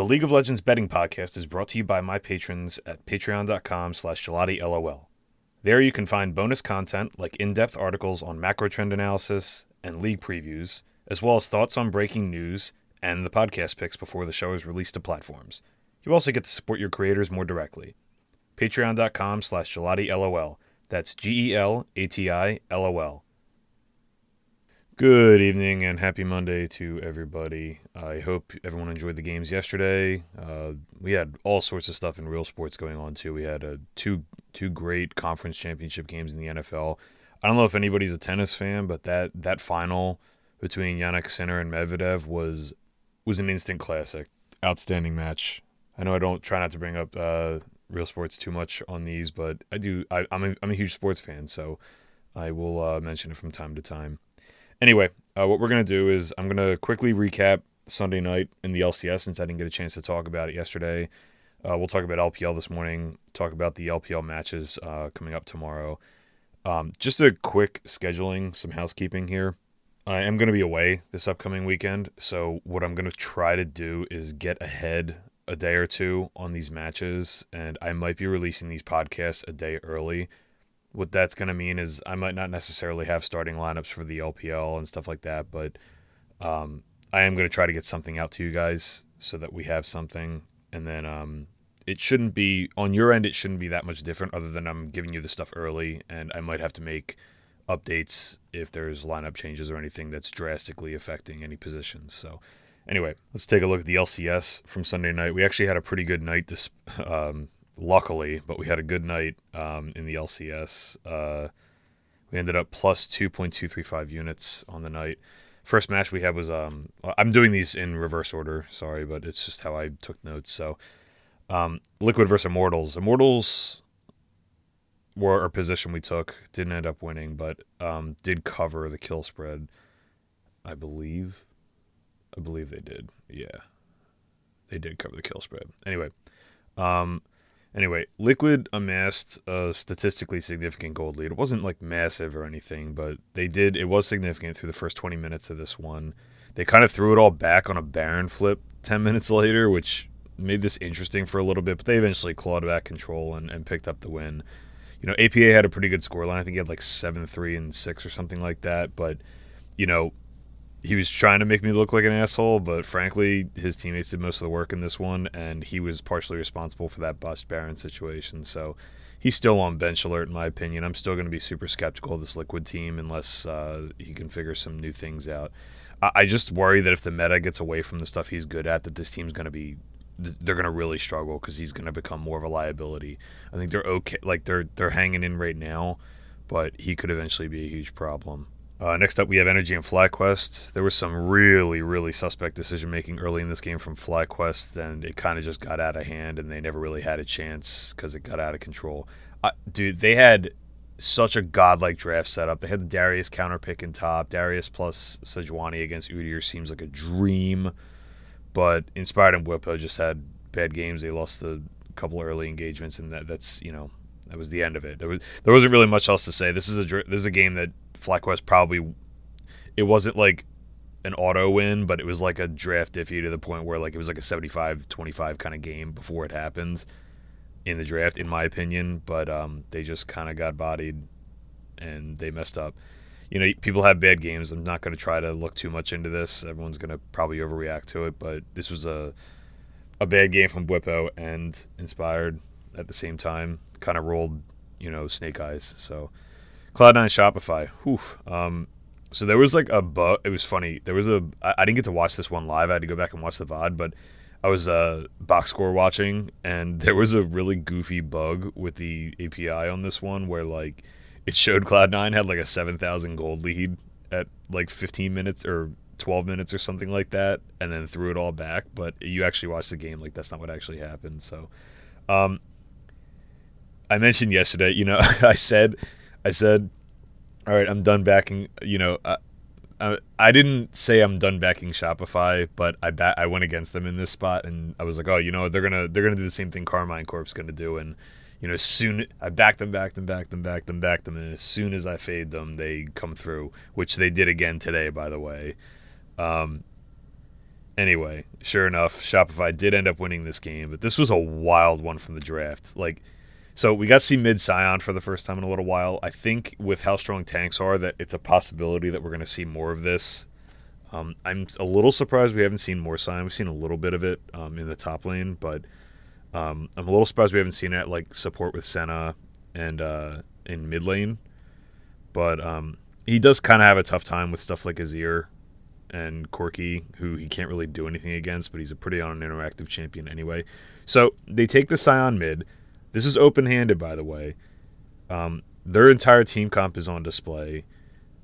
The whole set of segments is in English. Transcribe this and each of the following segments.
The League of Legends betting podcast is brought to you by my patrons at patreon.com slash Lol. There you can find bonus content like in-depth articles on macro trend analysis and league previews, as well as thoughts on breaking news and the podcast picks before the show is released to platforms. You also get to support your creators more directly. Patreon.com slash LOL. That's G E L A T I L O L. Good evening and happy Monday to everybody. I hope everyone enjoyed the games yesterday. Uh, we had all sorts of stuff in real sports going on too. We had uh, two two great conference championship games in the NFL. I don't know if anybody's a tennis fan, but that that final between Jannik Sinner and Medvedev was was an instant classic. Outstanding match. I know I don't try not to bring up uh, real sports too much on these, but I do. I, am a, I'm a huge sports fan, so I will uh, mention it from time to time. Anyway, uh, what we're going to do is I'm going to quickly recap Sunday night in the LCS since I didn't get a chance to talk about it yesterday. Uh, we'll talk about LPL this morning, talk about the LPL matches uh, coming up tomorrow. Um, just a quick scheduling, some housekeeping here. I am going to be away this upcoming weekend, so what I'm going to try to do is get ahead a day or two on these matches, and I might be releasing these podcasts a day early what that's going to mean is I might not necessarily have starting lineups for the LPL and stuff like that, but um, I am going to try to get something out to you guys so that we have something. And then um, it shouldn't be on your end, it shouldn't be that much different other than I'm giving you the stuff early, and I might have to make updates if there's lineup changes or anything that's drastically affecting any positions. So, anyway, let's take a look at the LCS from Sunday night. We actually had a pretty good night this um, luckily, but we had a good night um, in the LCS. Uh, we ended up plus 2.235 units on the night. First match we had was um, I'm doing these in reverse order, sorry, but it's just how I took notes. So, um, Liquid versus Immortals. Immortals were a position we took, didn't end up winning, but um, did cover the kill spread, I believe. I believe they did. Yeah, they did cover the kill spread. Anyway, um, Anyway, Liquid amassed a statistically significant gold lead. It wasn't like massive or anything, but they did. It was significant through the first 20 minutes of this one. They kind of threw it all back on a Baron flip 10 minutes later, which made this interesting for a little bit, but they eventually clawed back control and, and picked up the win. You know, APA had a pretty good scoreline. I think he had like 7 3 and 6 or something like that, but, you know, he was trying to make me look like an asshole, but frankly, his teammates did most of the work in this one, and he was partially responsible for that bust Baron situation. So he's still on bench alert, in my opinion. I'm still going to be super skeptical of this Liquid team unless uh, he can figure some new things out. I-, I just worry that if the meta gets away from the stuff he's good at, that this team's going to be they're going to really struggle because he's going to become more of a liability. I think they're okay, like they're they're hanging in right now, but he could eventually be a huge problem. Uh, next up, we have NRG and FlyQuest. There was some really, really suspect decision making early in this game from FlyQuest, and it kind of just got out of hand, and they never really had a chance because it got out of control. Uh, dude, they had such a godlike draft setup. They had the Darius counter pick in top. Darius plus Sejuani against Udyr seems like a dream, but Inspired and Bwipo just had bad games. They lost a couple early engagements, and that, that's you know that was the end of it. There was there wasn't really much else to say. This is a this is a game that FlyQuest probably it wasn't like an auto win, but it was like a draft iffy to the point where like it was like a 75-25 kind of game before it happened in the draft, in my opinion. But um, they just kind of got bodied and they messed up. You know, people have bad games. I'm not going to try to look too much into this. Everyone's going to probably overreact to it, but this was a a bad game from Bwipo and Inspired at the same time. Kind of rolled, you know, snake eyes. So Cloud9 Shopify. Whew. Um, so there was like a bug. It was funny. There was a. I, I didn't get to watch this one live. I had to go back and watch the VOD, but I was uh, box score watching, and there was a really goofy bug with the API on this one where like it showed Cloud9 had like a 7,000 gold lead at like 15 minutes or 12 minutes or something like that, and then threw it all back. But you actually watch the game, like that's not what actually happened. So, um, I mentioned yesterday, you know, I said I said, "All right, I'm done backing." You know, uh, I, I didn't say I'm done backing Shopify, but I ba- I went against them in this spot, and I was like, "Oh, you know, they're gonna they're gonna do the same thing Karmine Corp's gonna do," and you know, soon I backed them, backed them, backed them, backed them, backed them, and as soon as I fade them, they come through, which they did again today, by the way. Um, Anyway, sure enough, Shopify did end up winning this game, but this was a wild one from the draft. Like, so we got to see mid Sion for the first time in a little while. I think with how strong tanks are, that it's a possibility that we're going to see more of this. Um, I'm a little surprised we haven't seen more Sion. We've seen a little bit of it um, in the top lane, but um, I'm a little surprised we haven't seen it like support with Senna and uh, in mid lane. But um, he does kind of have a tough time with stuff like Azir and Corki, who he can't really do anything against, but he's a pretty uninteractive champion anyway. So they take the Sion mid. This is open handed, by the way. Um, their entire team comp is on display.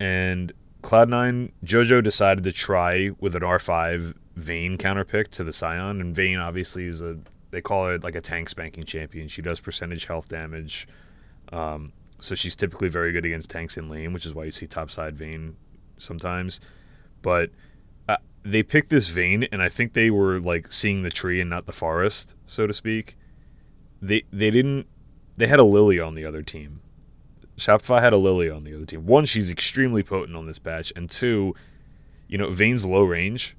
And Cloud9, JoJo decided to try with an R5 Vayne counterpick to the Sion. And Vayne obviously is a, they call it like a tank spanking champion. She does percentage health damage. Um, so she's typically very good against tanks in lane, which is why you see topside Vayne sometimes. But uh, they picked this Vayne, and I think they were like seeing the tree and not the forest, so to speak. They they didn't. They had a Lillia on the other team. Shopify had a Lillia on the other team. One, she's extremely potent on this patch, and two, you know, Vayne's low range.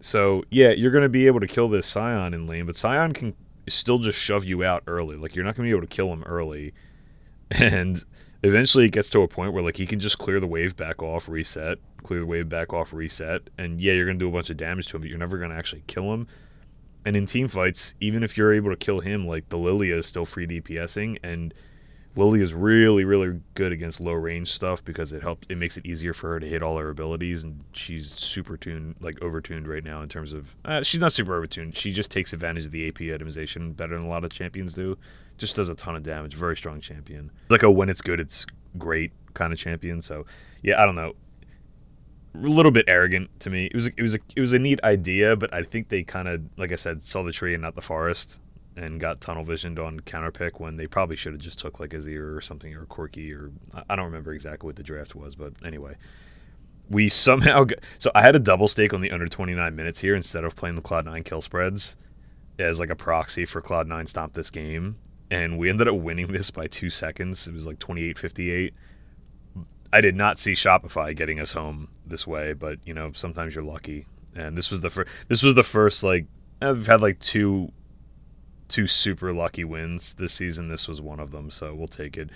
So yeah, you're to be able to kill this Sion in lane, but Sion can still just shove you out early. Like you're not to be able to kill him early, and eventually it gets to a point where like he can just clear the wave back off, reset, clear the wave back off, reset, and yeah, you're gonna do a bunch of damage to him, but you're never gonna actually kill him. And in team fights, even if you're able to kill him, like the Lillia is still free DPSing, and Lillia is really, really good against low range stuff because it helps. It makes it easier for her to hit all her abilities, and she's super tuned, like overtuned right now in terms of. Uh, she's not super overtuned. She just takes advantage of the AP itemization better than a lot of champions do. Just does a ton of damage. Very strong champion. Like a when it's good, it's great kind of champion. So yeah, I don't know. A little bit arrogant to me. It was it was a it was a neat idea, but I think they kind of like I said saw the tree and not the forest and got tunnel visioned on counterpick when they probably should have just took like Azir or something or Corki or I don't remember exactly what the draft was, but anyway. We somehow got, so I had a double stake on the under 29 minutes here instead of playing the Cloud9 kill spreads as like a proxy for Cloud9 stomp this game and we ended up winning this by 2 seconds. It was like 28-58. I did not see Shopify getting us home this way, but you know, sometimes you're lucky. And this was the first this was the first like I've had like two two super lucky wins this season. This was one of them, so we'll take it.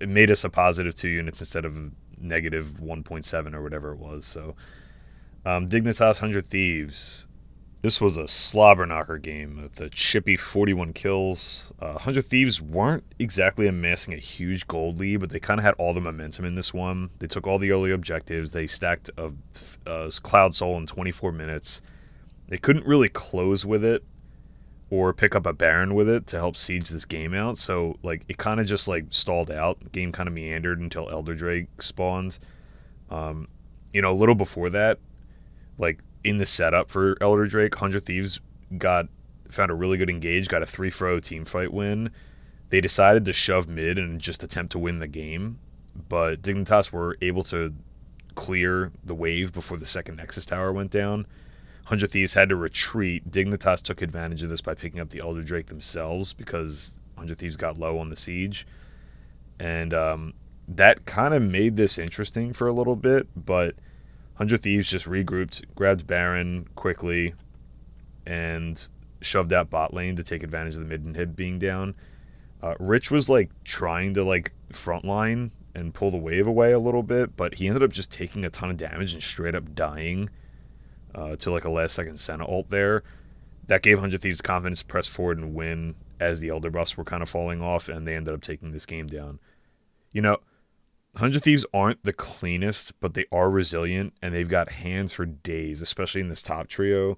It made us a positive two units instead of negative 1.7 or whatever it was. So, um, Dignitas 100 Thieves. This was a slobber knocker game with a chippy 41 kills. Uh, 100 Thieves weren't exactly amassing a huge gold lead, but they kind of had all the momentum in this one. They took all the early objectives. They stacked a, a Cloud Soul in 24 minutes. They couldn't really close with it or pick up a Baron with it to help siege this game out. So like it kind of just like stalled out. The game kind of meandered until Elder Drake spawned. Um, you know, a little before that, like in the setup for Elder Drake, Hundred Thieves got found a really good engage, got a three fro team fight win. They decided to shove mid and just attempt to win the game, but Dignitas were able to clear the wave before the second Nexus tower went down Hundred Thieves had to retreat. Dignitas took advantage of this by picking up the Elder Drake themselves because Hundred Thieves got low on the siege, and um, that kind of made this interesting for a little bit. But Hundred Thieves just regrouped, grabbed Baron quickly, and shoved out bot lane to take advantage of the mid inhib being down. Uh, Rich was like trying to like frontline and pull the wave away a little bit, but he ended up just taking a ton of damage and straight up dying uh, to like a last second Senna ult there. That gave Hundred Thieves confidence to press forward and win as the Elder buffs were kind of falling off, and they ended up taking this game down. You know, Hundred Thieves aren't the cleanest, but they are resilient, and they've got hands for days, especially in this top trio.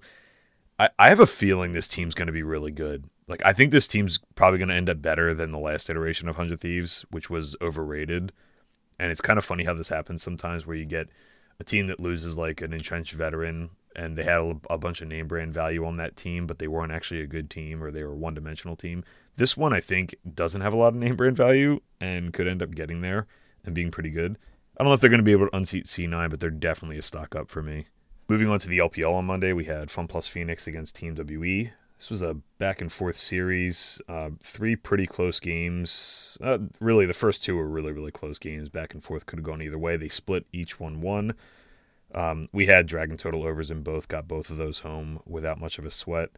I, I have a feeling this team's going to be really good. Like, I think this team's probably going to end up better than the last iteration of Hundred Thieves, which was overrated. And it's kind of funny how this happens sometimes, where you get a team that loses like an entrenched veteran and they had a, a, bunch of name brand value on that team, but they weren't actually a good team or they were one dimensional team. This one, I think, doesn't have a lot of name brand value and could end up getting there and being pretty good. I don't know if they're going to be able to unseat C9, but they're definitely a stock up for me. Moving on to the LPL on Monday, we had Fun Plus Phoenix against Team WE. This was a back and forth series, uh, three pretty close games. Uh, really, the first two were really, really close games. Back and forth could have gone either way. They split each one one. Um, we had Dragon total overs in both, got both of those home without much of a sweat.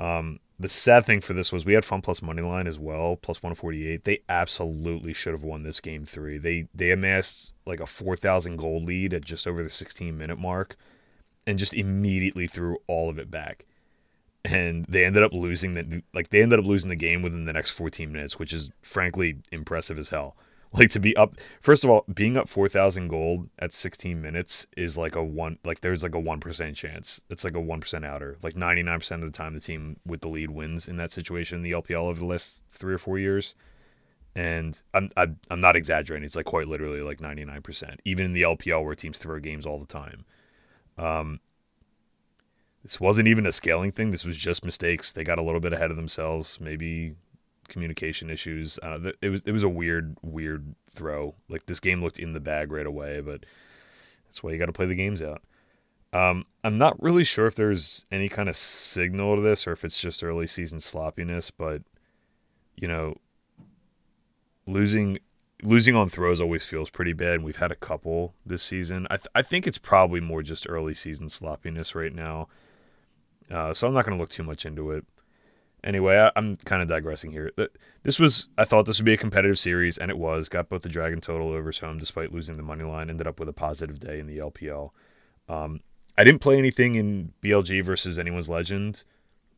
Um, the sad thing for this was we had Fun Plus money line as well, plus 148. They absolutely should have won this game three. They they amassed like a 4,000 gold lead at just over the 16 minute mark, and just immediately threw all of it back. And they ended up losing the like they ended up losing the game within the next 14 minutes, which is frankly impressive as hell. Like to be up, first of all, being up four thousand gold at sixteen minutes is like a one. Like there's like a one percent chance. It's like a one percent outer. Like ninety nine percent of the time, the team with the lead wins in that situation in the LPL over the last three or four years. And I'm I'm, I'm not exaggerating. It's like quite literally like ninety nine percent. Even in the LPL where teams throw games all the time. Um, this wasn't even a scaling thing. This was just mistakes. They got a little bit ahead of themselves. Maybe communication issues. Uh, it was it was a weird weird throw. Like this game looked in the bag right away, but that's why you got to play the games out. Um, I'm not really sure if there's any kind of signal to this or if it's just early season sloppiness, but you know, losing losing on throws always feels pretty bad. We've had a couple this season. I th- I think it's probably more just early season sloppiness right now. Uh, so I'm not going to look too much into it. Anyway, I, am kind of digressing here. This was, I thought this would be a competitive series, and it was. Got both the Dragon total overs home despite losing the money line. Ended up with a positive day in the LPL. Um, I didn't play anything in BLG versus Anyone's Legend,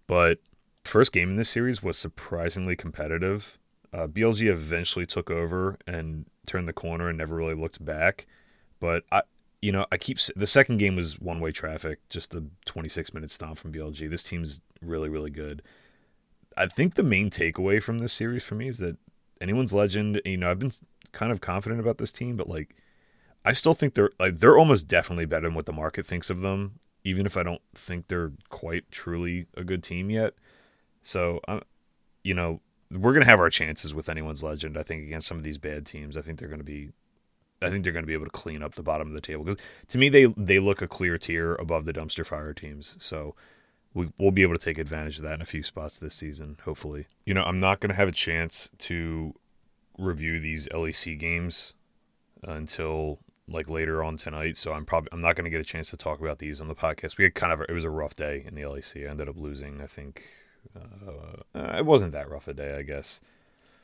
but first game in this series was surprisingly competitive. Uh, BLG eventually took over and turned the corner and never really looked back. But I, you know, I keep the second game was one way traffic, just a 26 minute stomp from BLG. This team's really, really good. I think the main takeaway from this series for me is that Anyone's Legend. You know, I've been kind of confident about this team, but like, I still think they're like they're almost definitely better than what the market thinks of them. Even if I don't think they're quite truly a good team yet. So, um, you know, we're gonna have our chances with Anyone's Legend. I think against some of these bad teams. I think they're gonna be. I think they're to be able to clean up the bottom of the table because to me they they look a clear tier above the dumpster fire teams. So we, will be able to take advantage of that in a few spots this season, hopefully. You know, I'm not going to have a chance to review these LEC games until like later on tonight, so I'm probably I'm not going to get a chance to talk about these on the podcast. We had kind of it was a rough day in the LEC. I ended up losing. I think uh, uh, it wasn't that rough a day, I guess,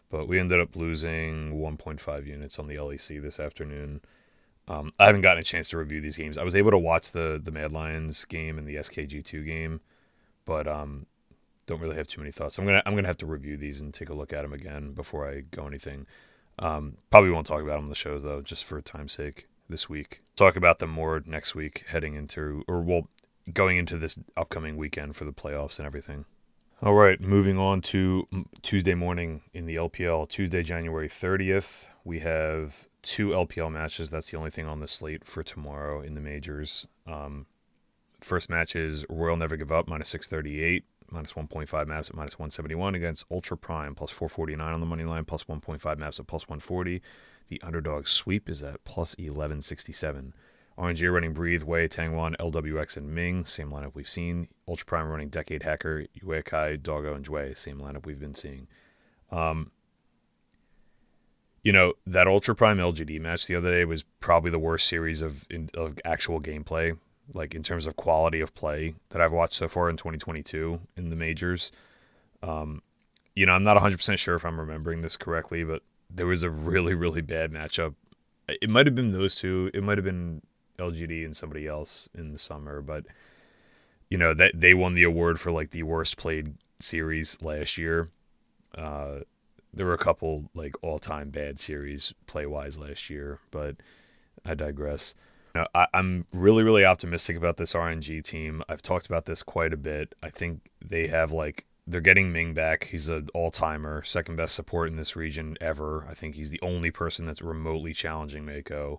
but we ended up losing 1.5 units on the LEC this afternoon. Um, I haven't gotten a chance to review these games. I was able to watch the the Mad Lions game and the SK G2 game but um, don't really have too many thoughts. I'm gonna I'm gonna have to review these and take a look at them again before I go anything. Um, probably won't talk about them on the show though, just for time's sake. This week, talk about them more next week, heading into or well, going into this upcoming weekend for the playoffs and everything. All right, moving on to Tuesday morning in the LPL. Tuesday, January 30th, we have two LPL matches. That's the only thing on the slate for tomorrow in the majors. Um, First match is Royal Never Give Up, minus 638, minus 1.5 maps at minus 171 against Ultra Prime, plus 449 on the money line, plus 1.5 maps at plus 140. The underdog sweep is at plus 1167. RNG running Breathe, Wei, Tangyuan, LWX, and Ming, same lineup we've seen. Ultra Prime running Decade Hacker, Uekai, Doggo, and Jue, same lineup we've been seeing. Um, you know that Ultra Prime LGD match the other day was probably the worst series of of actual gameplay like in terms of quality of play that I've watched so far in 2022 in the majors. Um, you know, I'm not 100% sure if I'm remembering this correctly, but there was a really, really bad matchup. It might have been those two. It might have been LGD and somebody else in the summer, but you know that they won the award for like the worst played series last year. Uh, there were a couple like all-time bad series play-wise last year, but I digress. I, am really, really optimistic about this RNG team. I've talked about this quite a bit. I think they have like they're getting Ming back. He's an all timer, second best support in this region ever. I think he's the only person that's remotely challenging Meiko.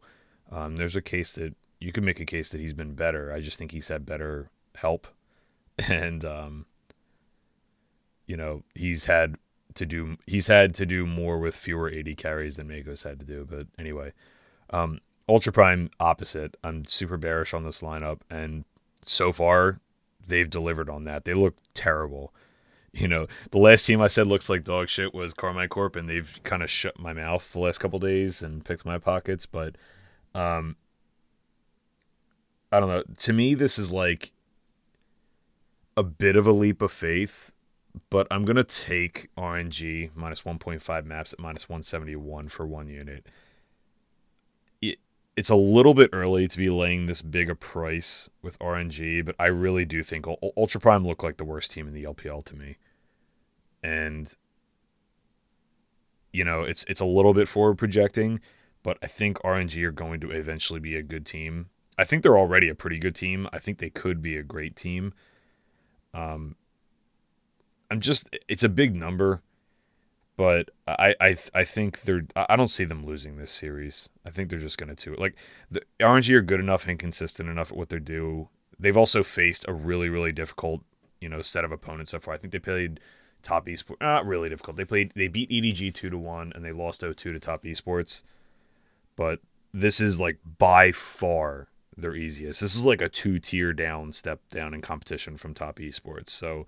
Um, there's a case that you could make a case that he's been better. I just think he's had better help, and um, you know he's had to do he's had to do more with fewer AD carries than Meiko's had to do. But anyway, um, Ultra Prime opposite. I'm super bearish on this lineup, and so far they've delivered on that. They look terrible. You know, the last team I said looks like dog shit was Karmine Corp, and they've kind of shut my mouth the last couple days and picked my pockets. But, um, I don't know. To me, this is like a bit of a leap of faith, but I'm gonna take RNG minus 1.5 maps at minus 171 for one unit. It, it's a little bit early to be laying this big a price with RNG, but I really do think Ultra Prime look like the worst team in the LPL to me, and you know it's it's a little bit forward projecting, but I think RNG are going to eventually be a good team. I think they're already a pretty good team. I think they could be a great team. Um, I'm just it's a big number, but I I I think they're I don't see them losing this series. I think they're just gonna do it. Like the RNG are good enough and consistent enough at what they do. They've also faced a really really difficult you know set of opponents so far. I think they played Top Esports uh, not really difficult. They played they beat EDG two to one and they lost 0-2 to Top Esports, but this is like by far their easiest. This is like a two tier down step down in competition from Top Esports. So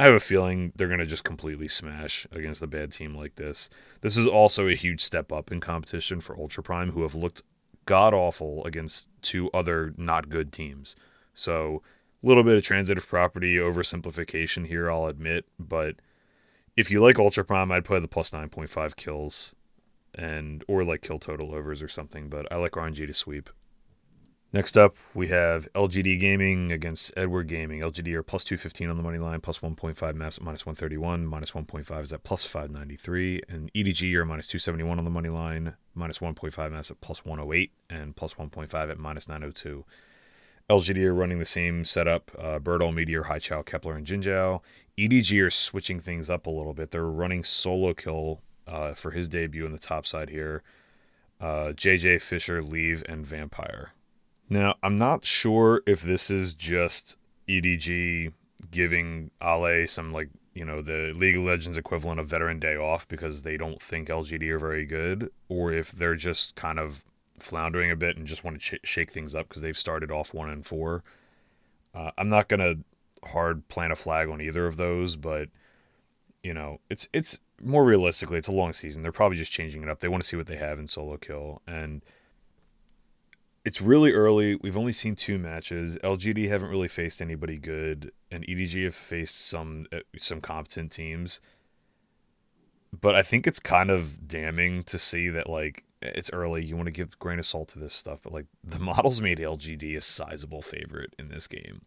I have a feeling they're going to just completely smash against a bad team like this. This is also a huge step up in competition for Ultra Prime, who have looked god awful against two other not good teams. So a little bit of transitive property oversimplification here, I'll admit, but if you like Ultra Prime, I'd play the plus 9.5 kills and or like kill total overs or something, but I like RNG to sweep. Next up, we have LGD Gaming against Edward Gaming. LGD are plus 215 on the money line, plus 1.5 maps at minus 131, minus 1.5 is at plus 593, and EDG are minus 271 on the money line, minus 1.5 maps at plus 108, and plus 1.5 at minus 902. LGD are running the same setup uh, Burdol, Meteor, Haichao, Kepler, and Jinzhou. EDG are switching things up a little bit. They're running solo kill uh, for his debut in the top side here. Uh, JJ, Fisher, Leave, and Vampire. Now, I'm not sure if this is just EDG giving Ale some, like, you know, the League of Legends equivalent of Veteran Day off because they don't think LGD are very good, or if they're just kind of floundering a bit and just want to ch- shake things up because they've started off one and four. Uh, I'm not gonna hard plant a flag on either of those, but you know, it's it's more realistically, it's a long season. They're probably just changing it up. They want to see what they have in solo kill, and it's really early. We've only seen two matches. LGD haven't really faced anybody good, and EDG have faced some uh, some competent teams. But I think it's kind of damning to see that like it's early. You want to give grain of salt to this stuff, but like the models made LGD a sizable favorite in this game,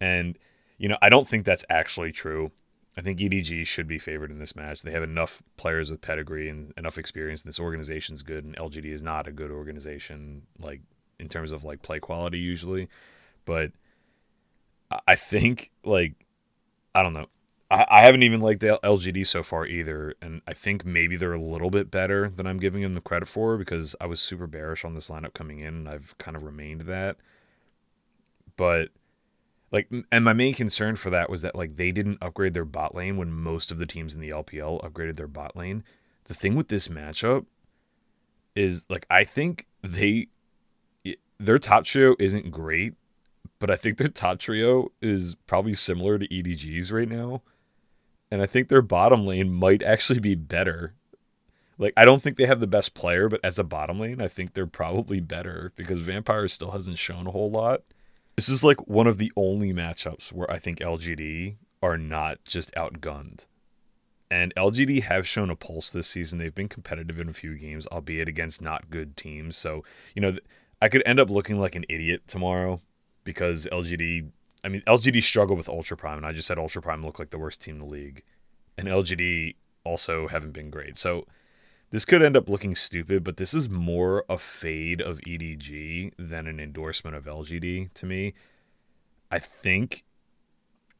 and you know I don't think that's actually true. I think EDG should be favored in this match. They have enough players with pedigree and enough experience. This organization's good, and LGD is not a good organization, like in terms of like play quality usually. But I think like I don't know. I, I haven't even liked the LGD so far either, and I think maybe they're a little bit better than I'm giving them the credit for because I was super bearish on this lineup coming in, and I've kind of remained that. But like and my main concern for that was that like they didn't upgrade their bot lane when most of the teams in the LPL upgraded their bot lane. The thing with this matchup is like I think they their top trio isn't great, but I think their top trio is probably similar to EDG's right now. And I think their bottom lane might actually be better. Like I don't think they have the best player, but as a bottom lane, I think they're probably better because Vampire still hasn't shown a whole lot. This is like one of the only matchups where I think LGD are not just outgunned. And LGD have shown a pulse this season. They've been competitive in a few games, albeit against not good teams. So, you know, I could end up looking like an idiot tomorrow because LGD, I mean, LGD struggled with Ultra Prime, and I just said Ultra Prime looked like the worst team in the league. And LGD also haven't been great. So, this could end up looking stupid, but this is more a fade of EDG than an endorsement of LGD to me. I think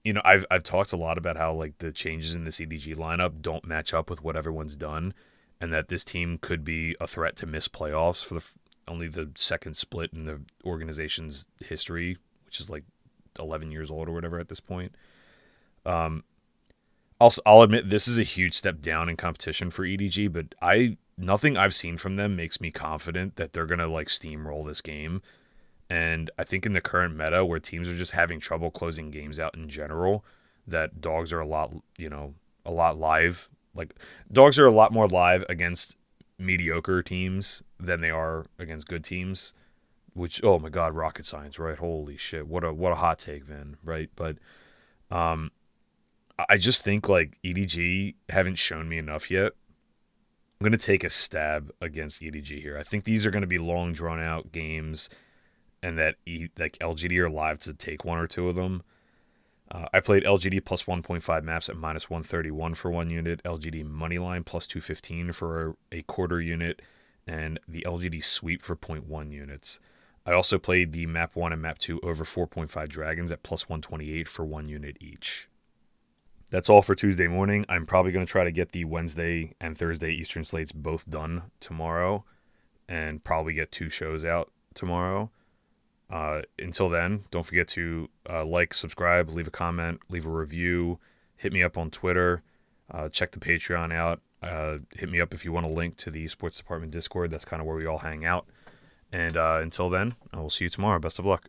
you know, I've I've talked a lot about how like the changes in the EDG lineup don't match up with what everyone's done and that this team could be a threat to miss playoffs for the only the second split in the organization's history, which is like 11 years old or whatever at this point. Um, I'll I'll admit this is a huge step down in competition for EDG, but I nothing I've seen from them makes me confident that they're gonna like steamroll this game. And I think in the current meta where teams are just having trouble closing games out in general, that dogs are a lot you know a lot live. Like dogs are a lot more live against mediocre teams than they are against good teams. which oh my god, rocket science, right? Holy shit, what a what a hot take, Vin, right? But um, I just think like EDG haven't shown me enough yet. I'm gonna take a stab against EDG here. I think these are gonna be long, drawn out games, and that e, like LGD are live to take one or two of them. Uh, I played LGD plus 1.5 maps at minus 131 for one unit, LGD Moneyline plus 215 for a quarter unit, and the LGD Sweep for 0.1 units. I also played the map 1 and map 2 over 4.5 dragons at plus 128 for one unit each. That's all for Tuesday morning. I'm probably going to try to get the Wednesday and Thursday Eastern slates both done tomorrow and probably get two shows out tomorrow. Uh, until then, don't forget to uh, like, subscribe, leave a comment, leave a review, hit me up on Twitter, uh, check the Patreon out. Uh, hit me up if you want a link to the Esports Department Discord. That's kind of where we all hang out. And uh, until then, I will see you tomorrow. Best of luck.